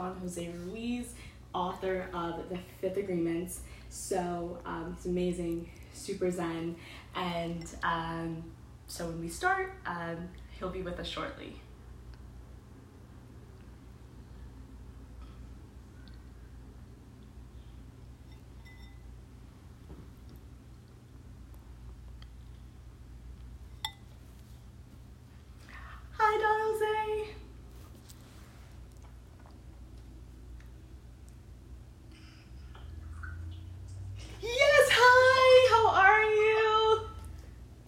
Don Jose Ruiz, author of The Fifth Agreements. So um, he's amazing, super zen, and um, so when we start, um, he'll be with us shortly. Hi, Don Jose. Yes, hi. How are you?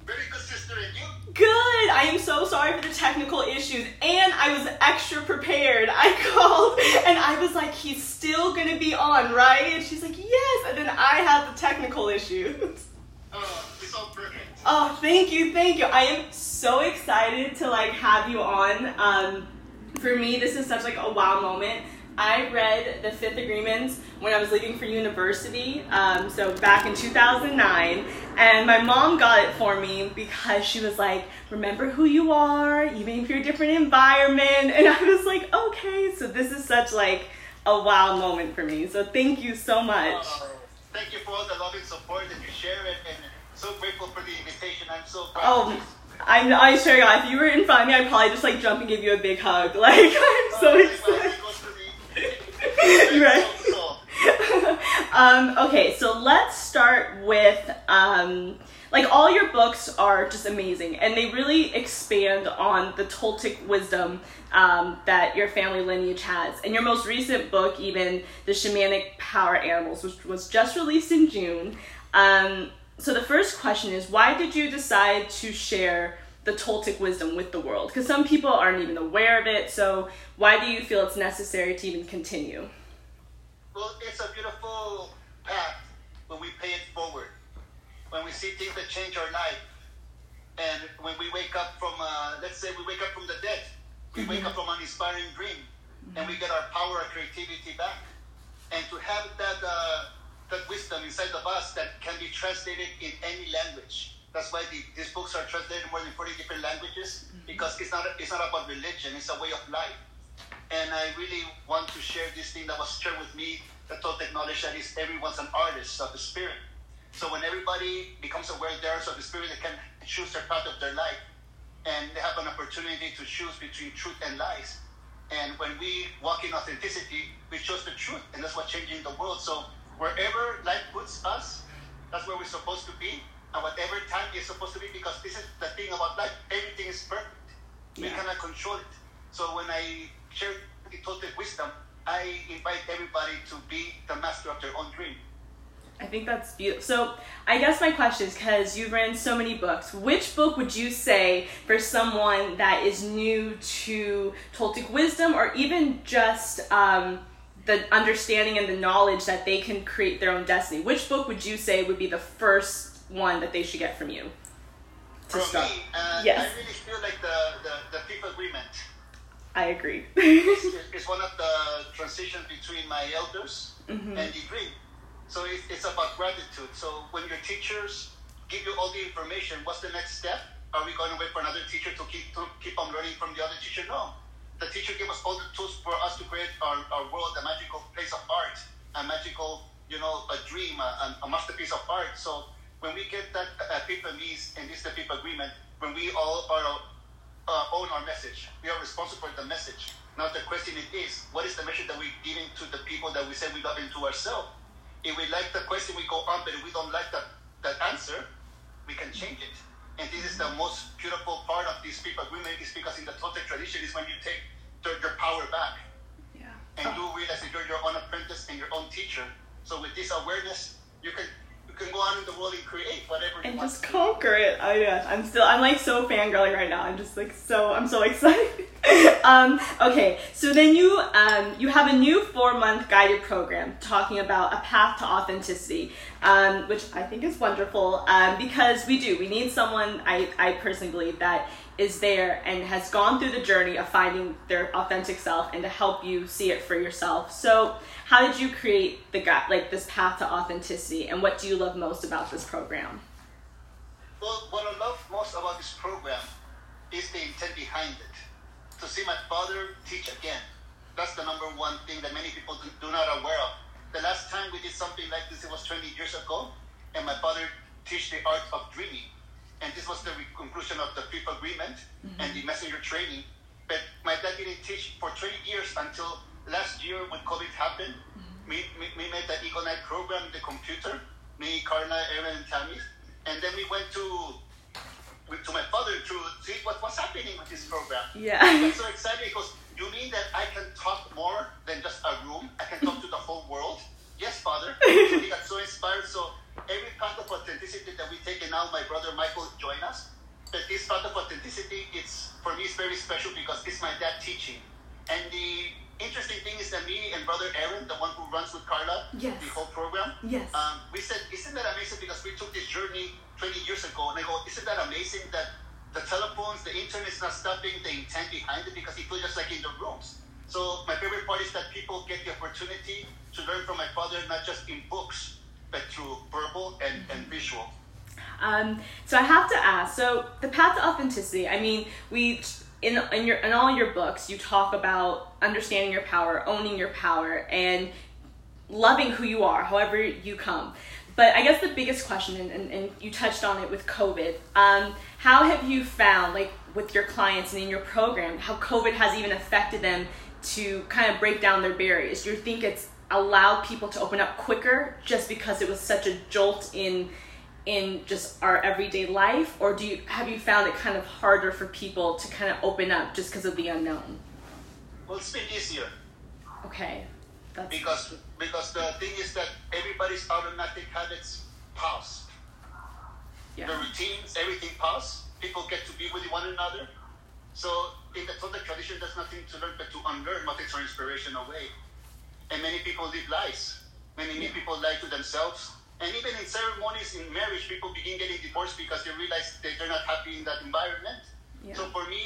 Very good, sister, and you? Good. I am so sorry for the technical issues, and I was extra prepared. I called and I was like, "He's still gonna be on, right?" And she's like, "Yes." And then I had the technical issues. Oh, it's all perfect. Oh, thank you, thank you. I am so excited to like have you on. Um, for me, this is such like a wow moment. I read the Fifth Agreements when I was leaving for university, um, so back in 2009, and my mom got it for me because she was like, "Remember who you are, even if you're a different environment." And I was like, "Okay." So this is such like a wow moment for me. So thank you so much. Uh, thank you for all the love and support that you share, and, and so grateful for the invitation. I'm so proud Oh. I, I swear, God, if you were in front of me, I'd probably just like jump and give you a big hug. Like, I'm so Oh, excited. it goes to the- Right. Um, okay, so let's start with um, like all your books are just amazing, and they really expand on the Toltec wisdom um, that your family lineage has. And your most recent book, even the Shamanic Power Animals, which was just released in June. Um, so the first question is, why did you decide to share? The Toltec wisdom with the world, because some people aren't even aware of it. So, why do you feel it's necessary to even continue? well, it's a beautiful path when we pay it forward. When we see things that change our life, and when we wake up from, uh, let's say, we wake up from the dead, we wake up from an inspiring dream, and we get our power, our creativity back, and to have that uh, that wisdom inside of us that can be translated in any language. That's why the, these books are translated in more than 40 different languages mm-hmm. because it's not it's not about religion; it's a way of life. And I really want to share this thing that was shared with me, the Toltec knowledge that is everyone's an artist of the spirit. So when everybody becomes aware they're of the spirit, they can choose their path of their life. And they have an opportunity to choose between truth and lies. And when we walk in authenticity, we choose the truth. And that's what's changing the world. So wherever life puts us, that's where we're supposed to be. And whatever time is supposed to be, because this is the thing about life, everything is perfect. We cannot control it. So when I share the Toltec wisdom, I invite everybody to be the master of their own dream. I think that's beautiful. So, I guess my question is because you've written so many books, which book would you say for someone that is new to Toltec wisdom or even just um, the understanding and the knowledge that they can create their own destiny? Which book would you say would be the first one that they should get from you? To For start. me, uh, Yes. I really feel like the, the, the fifth agreement I agree. it's, is one of the transitions between my elders Mhm. and the dream. So it, it's about gratitude. So when your teachers give you all the information, what's the next step? Are we going to wait for another teacher to keep to keep on learning from the other teacher? No. The teacher gave us all the tools for us to create our, our world, a magical place of art, a magical, you know, a dream, a, a masterpiece of art. So when we get that epiphanies, and this is the fifth agreement, when we all are uh, own our message, we are responsible for the message. Now the question it is, what is the message that we're giving to the people that we say we love and to ourselves? If we like the question, we go on, but if we don't like that, that answer, we can change it. And this is the most beautiful part of this people agreement is because in the Toltec tradition is when you take your, your power back yeah. and you realize that you're your own apprentice and your own teacher. So with this awareness, you can you can go out in the world and create whatever you and want. just conquer it. Oh yeah, I'm still I'm like so fangirling right now. I'm just like so I'm so excited. um, okay, so then you um, you have a new four month guided program talking about a path to authenticity, um, which I think is wonderful um, because we do we need someone I I personally believe that is there and has gone through the journey of finding their authentic self and to help you see it for yourself. So how did you create the gu- like this path to authenticity and what do you love most about this program? Well, what I love most about this program is the intent behind it. To see my father teach again. That's the number one thing that many people do not aware of. The last time we did something like this, it was 20 years ago, and my father teach the art of dreaming. And this was the conclusion of the fifth agreement mm-hmm. and the messenger training. But my dad didn't teach for 20 years until last year when COVID happened. We, we, we made the Eagle Night program in the computer, me, Carla, Aaron, and Tammy. And then we went to to my father to see what was happening with this program. Yeah. I got so excited because you mean that I can talk more than just a room? I can talk to the whole world? Yes, Father. So he got so inspired. So every part of authenticity that we take, and now my brother Michael joined us. that this part of authenticity, it's for me, it's very special because it's my dad teaching. And the interesting thing is that me and brother Aaron, the one who runs with Carla, Yes. the whole program, Yes. um, we said, isn't that amazing? Because we took this journey 20 years ago, and I go, isn't that amazing that the telephones, the internet is not stopping the intent behind it because it feels just like in the rooms. So my favorite part is that people get the opportunity to learn from my father, not just in books, but through verbal and, and visual. Um, so I have to ask. So the path to authenticity. I mean, we in in your in all your books you talk about understanding your power, owning your power, and loving who you are, however you come. But I guess the biggest question, and, and, and you touched on it with COVID, um, how have you found, like with your clients and in your program, how COVID has even affected them to kind of break down their barriers? Do you think it's allowed people to open up quicker just because it was such a jolt in in just our everyday life? Or do you have you found it kind of harder for people to kind of open up just because of the unknown? Well, it's been easier. Okay that's because because the thing is that everybody's automatic habits the yeah routines, everything pass. People get to be with one another. So in the Toltec tradition, there's nothing to learn but to unlearn what takes our inspiration away. And many people live lies. Many Yeah. people lie to themselves. And even in ceremonies in marriage, people begin getting divorced because they realize that they're not happy in that environment. yeah So for me,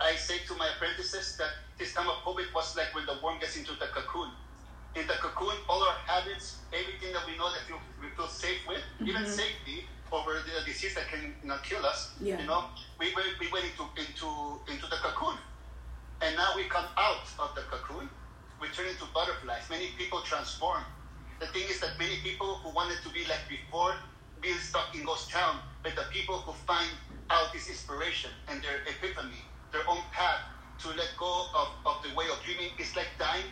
I say to my apprentices that this time of COVID was like when the worm gets into the cocoon. In the cocoon, all our habits, everything that we know that we we feel safe with, even Mhm. safety over the disease that can you know, kill us, Yeah. you know, we, we, we went into, into, into the cocoon. And now we come out of the cocoon, we turn into butterflies. Many people transform. The thing is that many people who wanted to be like before, be stuck in ghost town, but the people who find out this inspiration and their epiphany, their own path to let go of, of the way of dreaming is like dying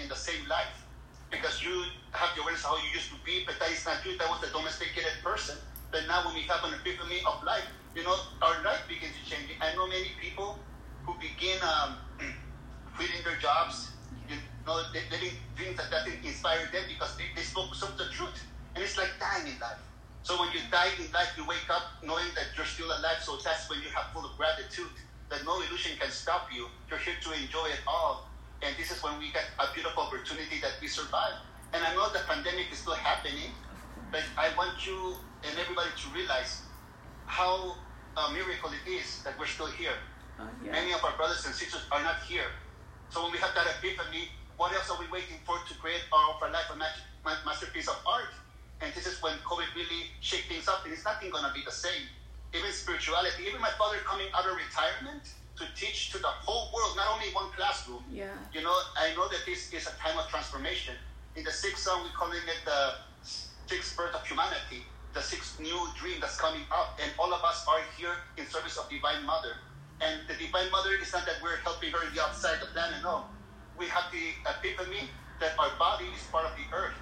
in the same life. Because you have the awareness how you used to be, but that is not you. That was the domesticated person. But now when we have an epiphany of life, you know, our life begins to change. I know many people who begin um, quitting their jobs, you know, they, living dreams that doesn't inspire them because they, they some of the truth. And it's like dying in life. So when you die in life, you wake up knowing that you're still alive. So that's when you have full of gratitude that no illusion can stop you. You're here to enjoy it all. And this is when we get a beautiful opportunity that we survive. And I know the pandemic is still happening, but I want you and everybody to realize how a miracle it is that we're still here. Uh, yeah Many of our brothers and sisters are not here. So when we have that epiphany, what else are we waiting for to create our, our life a ma- ma- masterpiece of art? And this is when COVID really shake things up, and it's nothing going to be the same. Even spirituality, even my father coming out of retirement to teach to the whole world, not only one classroom. yeah You know, I know that this is a time of transformation. In the sixth sun, we're calling it the sixth birth of humanity, the sixth new dream that's coming up. And all of us are here in service of Divine Mother. And the Divine Mother is not that we're helping her in the outside of the planet, no. We have the epiphany that our body is part of the earth.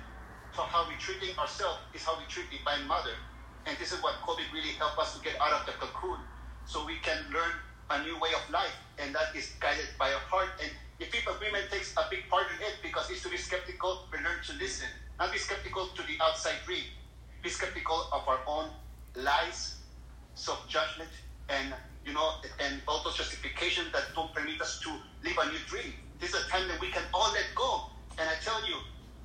So how we treating ourselves is how we treat Divine Mother. And this is what COVID really helped us to get out of the cocoon. So we can learn a new way of life. And that is guided by our heart. And the fifth agreement takes a big part in it because it's to be skeptical, but learn to listen. Not be skeptical to the outside dream. Be skeptical of our own lies, self-judgment, and you know, and auto justification that don't permit us to live a new dream. This is a time that we can all let go. And I tell you,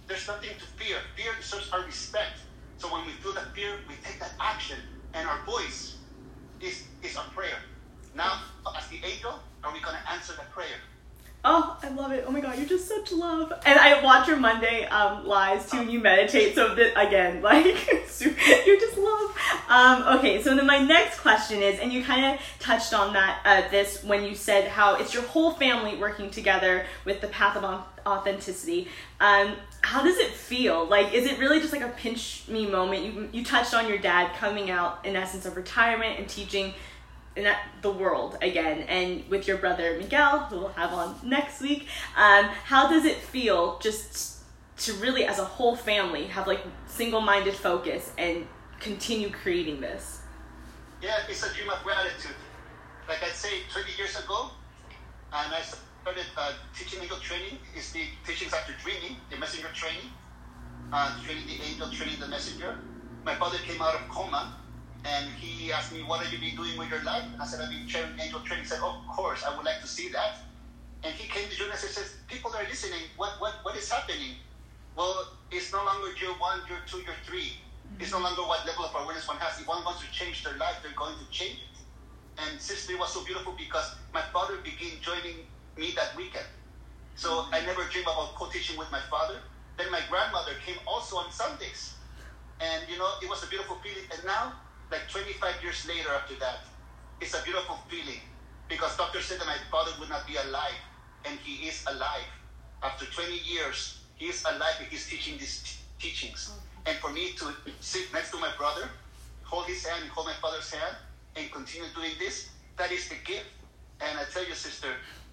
there's nothing to fear. Fear deserves our respect. So when we feel that fear, we take that action, and our voice is is our prayer. Now, as the angel, are we going to answer that prayer? oh i love it oh my god you're you're just such love. And I watch your Monday um, lives too, and you meditate. So that again, like you're just love. Um, okay, so then my next question is, and you kind of touched on that uh, this when you said how it's your whole family working together with the path of authenticity. Um, how does it feel? Like, is it really just like a pinch me moment? You you touched on your dad coming out in essence of retirement and teaching in the world again, and with your brother Miguel, who we'll have on next week. Um, how does it feel just to really, as a whole family, have like single-minded focus and continue creating this? Yeah, it's a dream of gratitude. Like I'd say, 20 years ago, and I started uh, teaching angel training. Is the teachings after dreaming, the messenger training, uh, training the angel, training the messenger. My father came out of coma and he asked me, What have you been doing with your life? And I said, I've been sharing angel training. He said, Of course, I would like to see that. And he came to join us and says, People are listening. What, what, what is happening? Well, it's no longer year one, year two, year 3 mm-hmm. It's no longer what level of awareness one has. If one wants to change their life, they're going to change it. And sister, it was so beautiful because my father began joining me that weekend. So mm-hmm. I never dreamed about co-teaching with my father. Then my grandmother came also on Sundays. And you know, it was a beautiful feeling. And now like 25 years later after that, it's a beautiful feeling because doctor said that my father would not be alive, and he is alive. After 20 years, he is alive and he's teaching these teachings. Mm-hmm. And for me to sit next to my brother, hold his hand and hold my father's hand, and continue doing this, that is the gift. And I tell you, sister,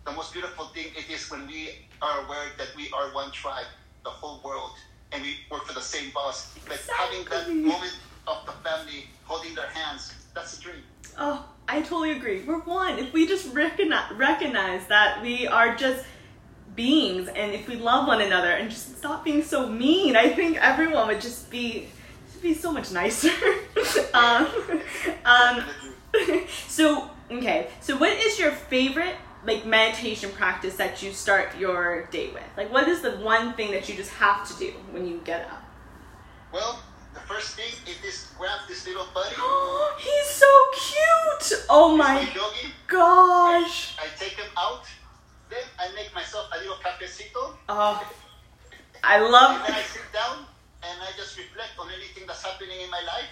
the most beautiful thing it is when we are aware that we are one tribe, the whole world, and we work for the same boss. But exactly. having that moment of the family holding their hands. That's a dream. Oh, I totally agree. We're one. If we just recognize, recognize that we are just beings and if we love one another and just stop being so mean, I think everyone would just be be so much nicer. um, um, so okay, so what is your favorite like meditation practice that you start your day with? Like, what is the one thing that you just have to do when you get up? Well, the first thing is this grab this little buddy. He's so cute. Oh my, gosh. I, I, take him out. Then I make myself a little cafecito. Oh, I love. And then I sit down and I just reflect on anything that's happening in my life,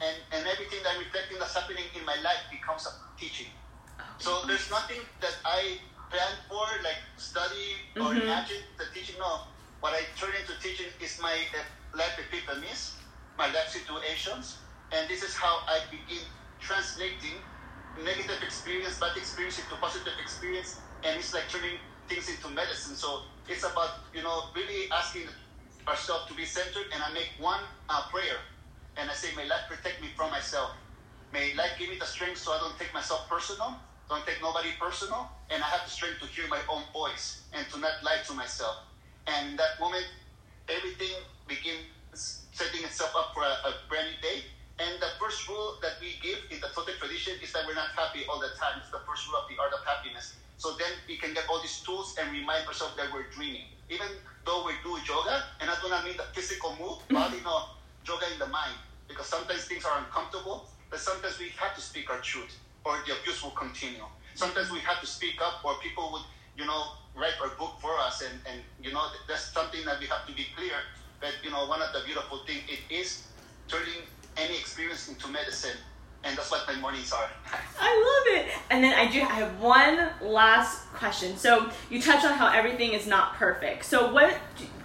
and and everything that I'm reflecting that's happening in my life becomes a teaching. So there's nothing that I plan for, like study or mm-hmm. imagine the teaching. No, what I turn into teaching is my uh, life epiphanies my life situations, and this is how I begin translating negative experience, bad experience into positive experience, and it's like turning things into medicine. So it's about you know really asking ourselves to be centered, and I make one uh, prayer, and I say, "May life protect me from myself. May life give me the strength so I don't take myself personal, don't take nobody personal, and I have the strength to hear my own voice and to not lie to myself." And that moment, everything begins setting itself up for a, a brand new day. And the first rule that we give in the Toltec tradition is that we're not happy all the time. It's the first rule of the art of happiness. So then we can get all these tools and remind ourselves that we're dreaming. Even though we do yoga, and I do not mean the physical move, mm-hmm. but you know, yoga in the mind. Because sometimes things are uncomfortable, but sometimes we have to speak our truth, or the abuse will continue. Sometimes we have to speak up, or people would, you know, write our book for us, and, and you know, that's something that we have to be clear but you know, one of the beautiful things it is turning any experience into medicine. And that's what my mornings are. I love it. And then I do I have one last question. So you touch on how everything is not perfect. So what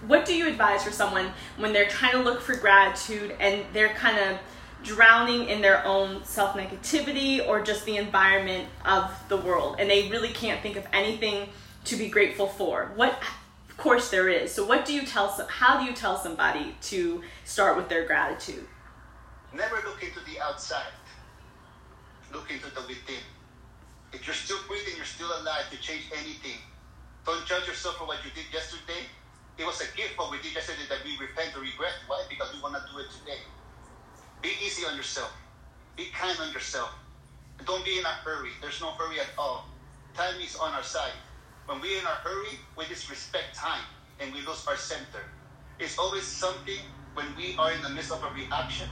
what do you advise for someone when they're trying to look for gratitude and they're kind of drowning in their own self negativity or just the environment of the world and they really can't think of anything to be grateful for? What of course there is. So what do you tell how do you tell somebody to start with their gratitude? Never look into the outside. Look into the within. If you're still breathing, you're still alive to change anything. Don't judge yourself for what you did yesterday. It was a gift what we did yesterday that we repent or regret. Why? Because we want to do it today. Be easy on yourself. Be kind on yourself. Don't be in a hurry. There's no hurry at all. Time is on our side. When we're in a hurry, we disrespect time and we lose our center. It's always something when we are in the midst of a reaction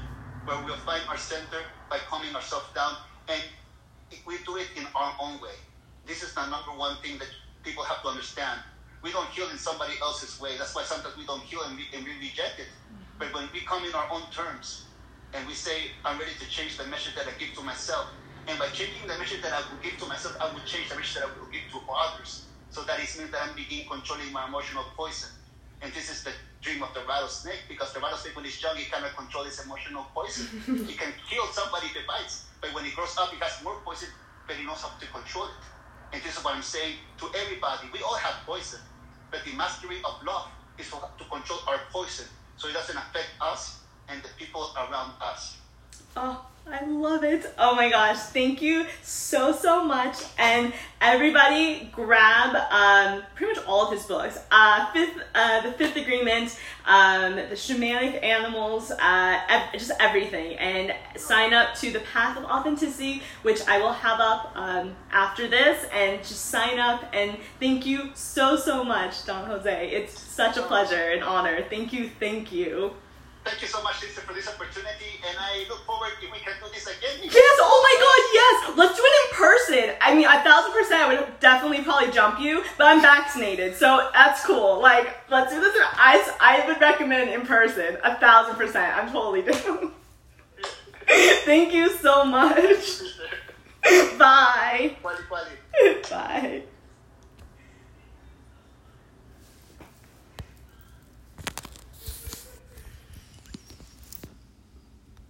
where we'll find our center by calming ourselves down and we do it in our own way. This is the number one thing that people have to understand. we don't heal in somebody else's way. That's why sometimes we don't heal and we, and we reject it. Mm-hmm. But when we come in our own terms and we say, I'm ready to change the message that I give to myself, and by changing the message that I will give to myself, I will change the message that I will give to others. So that is means that I'm begin controlling my emotional poison. And this is the dream of the rattlesnake because the rattlesnake, when it's young, it cannot control its emotional poison. it can kill somebody if it bites, but when it grows up, it has more poison, but it knows how to control it. And this is what I'm saying to everybody. We all have poison, but the mastery of love is to, to control our poison so it doesn't affect us and the people around us. Oh, I love it. Oh my gosh, thank you so, so much. And everybody grab um, pretty much all of his books. Uh, fifth, uh, the Fifth Agreement, um, the Shamanic Animals, uh, ev- just everything. And sign up to the Path of Authenticity, which I will have up um, after this. And just sign up. And thank you so, so much, Don Jose. It's such a pleasure and honor. Thank you, thank you. Thank you so much, Lisa, for this opportunity, and I look forward if we can do this again. Yes, oh my god, yes! Let's do it in person. I mean, a thousand percent I would definitely probably jump you, but I'm vaccinated, so that's cool. Like, let's do this. I, I would recommend in person, a thousand percent. I'm totally down. Thank you so much. Bye. Quali. Bye.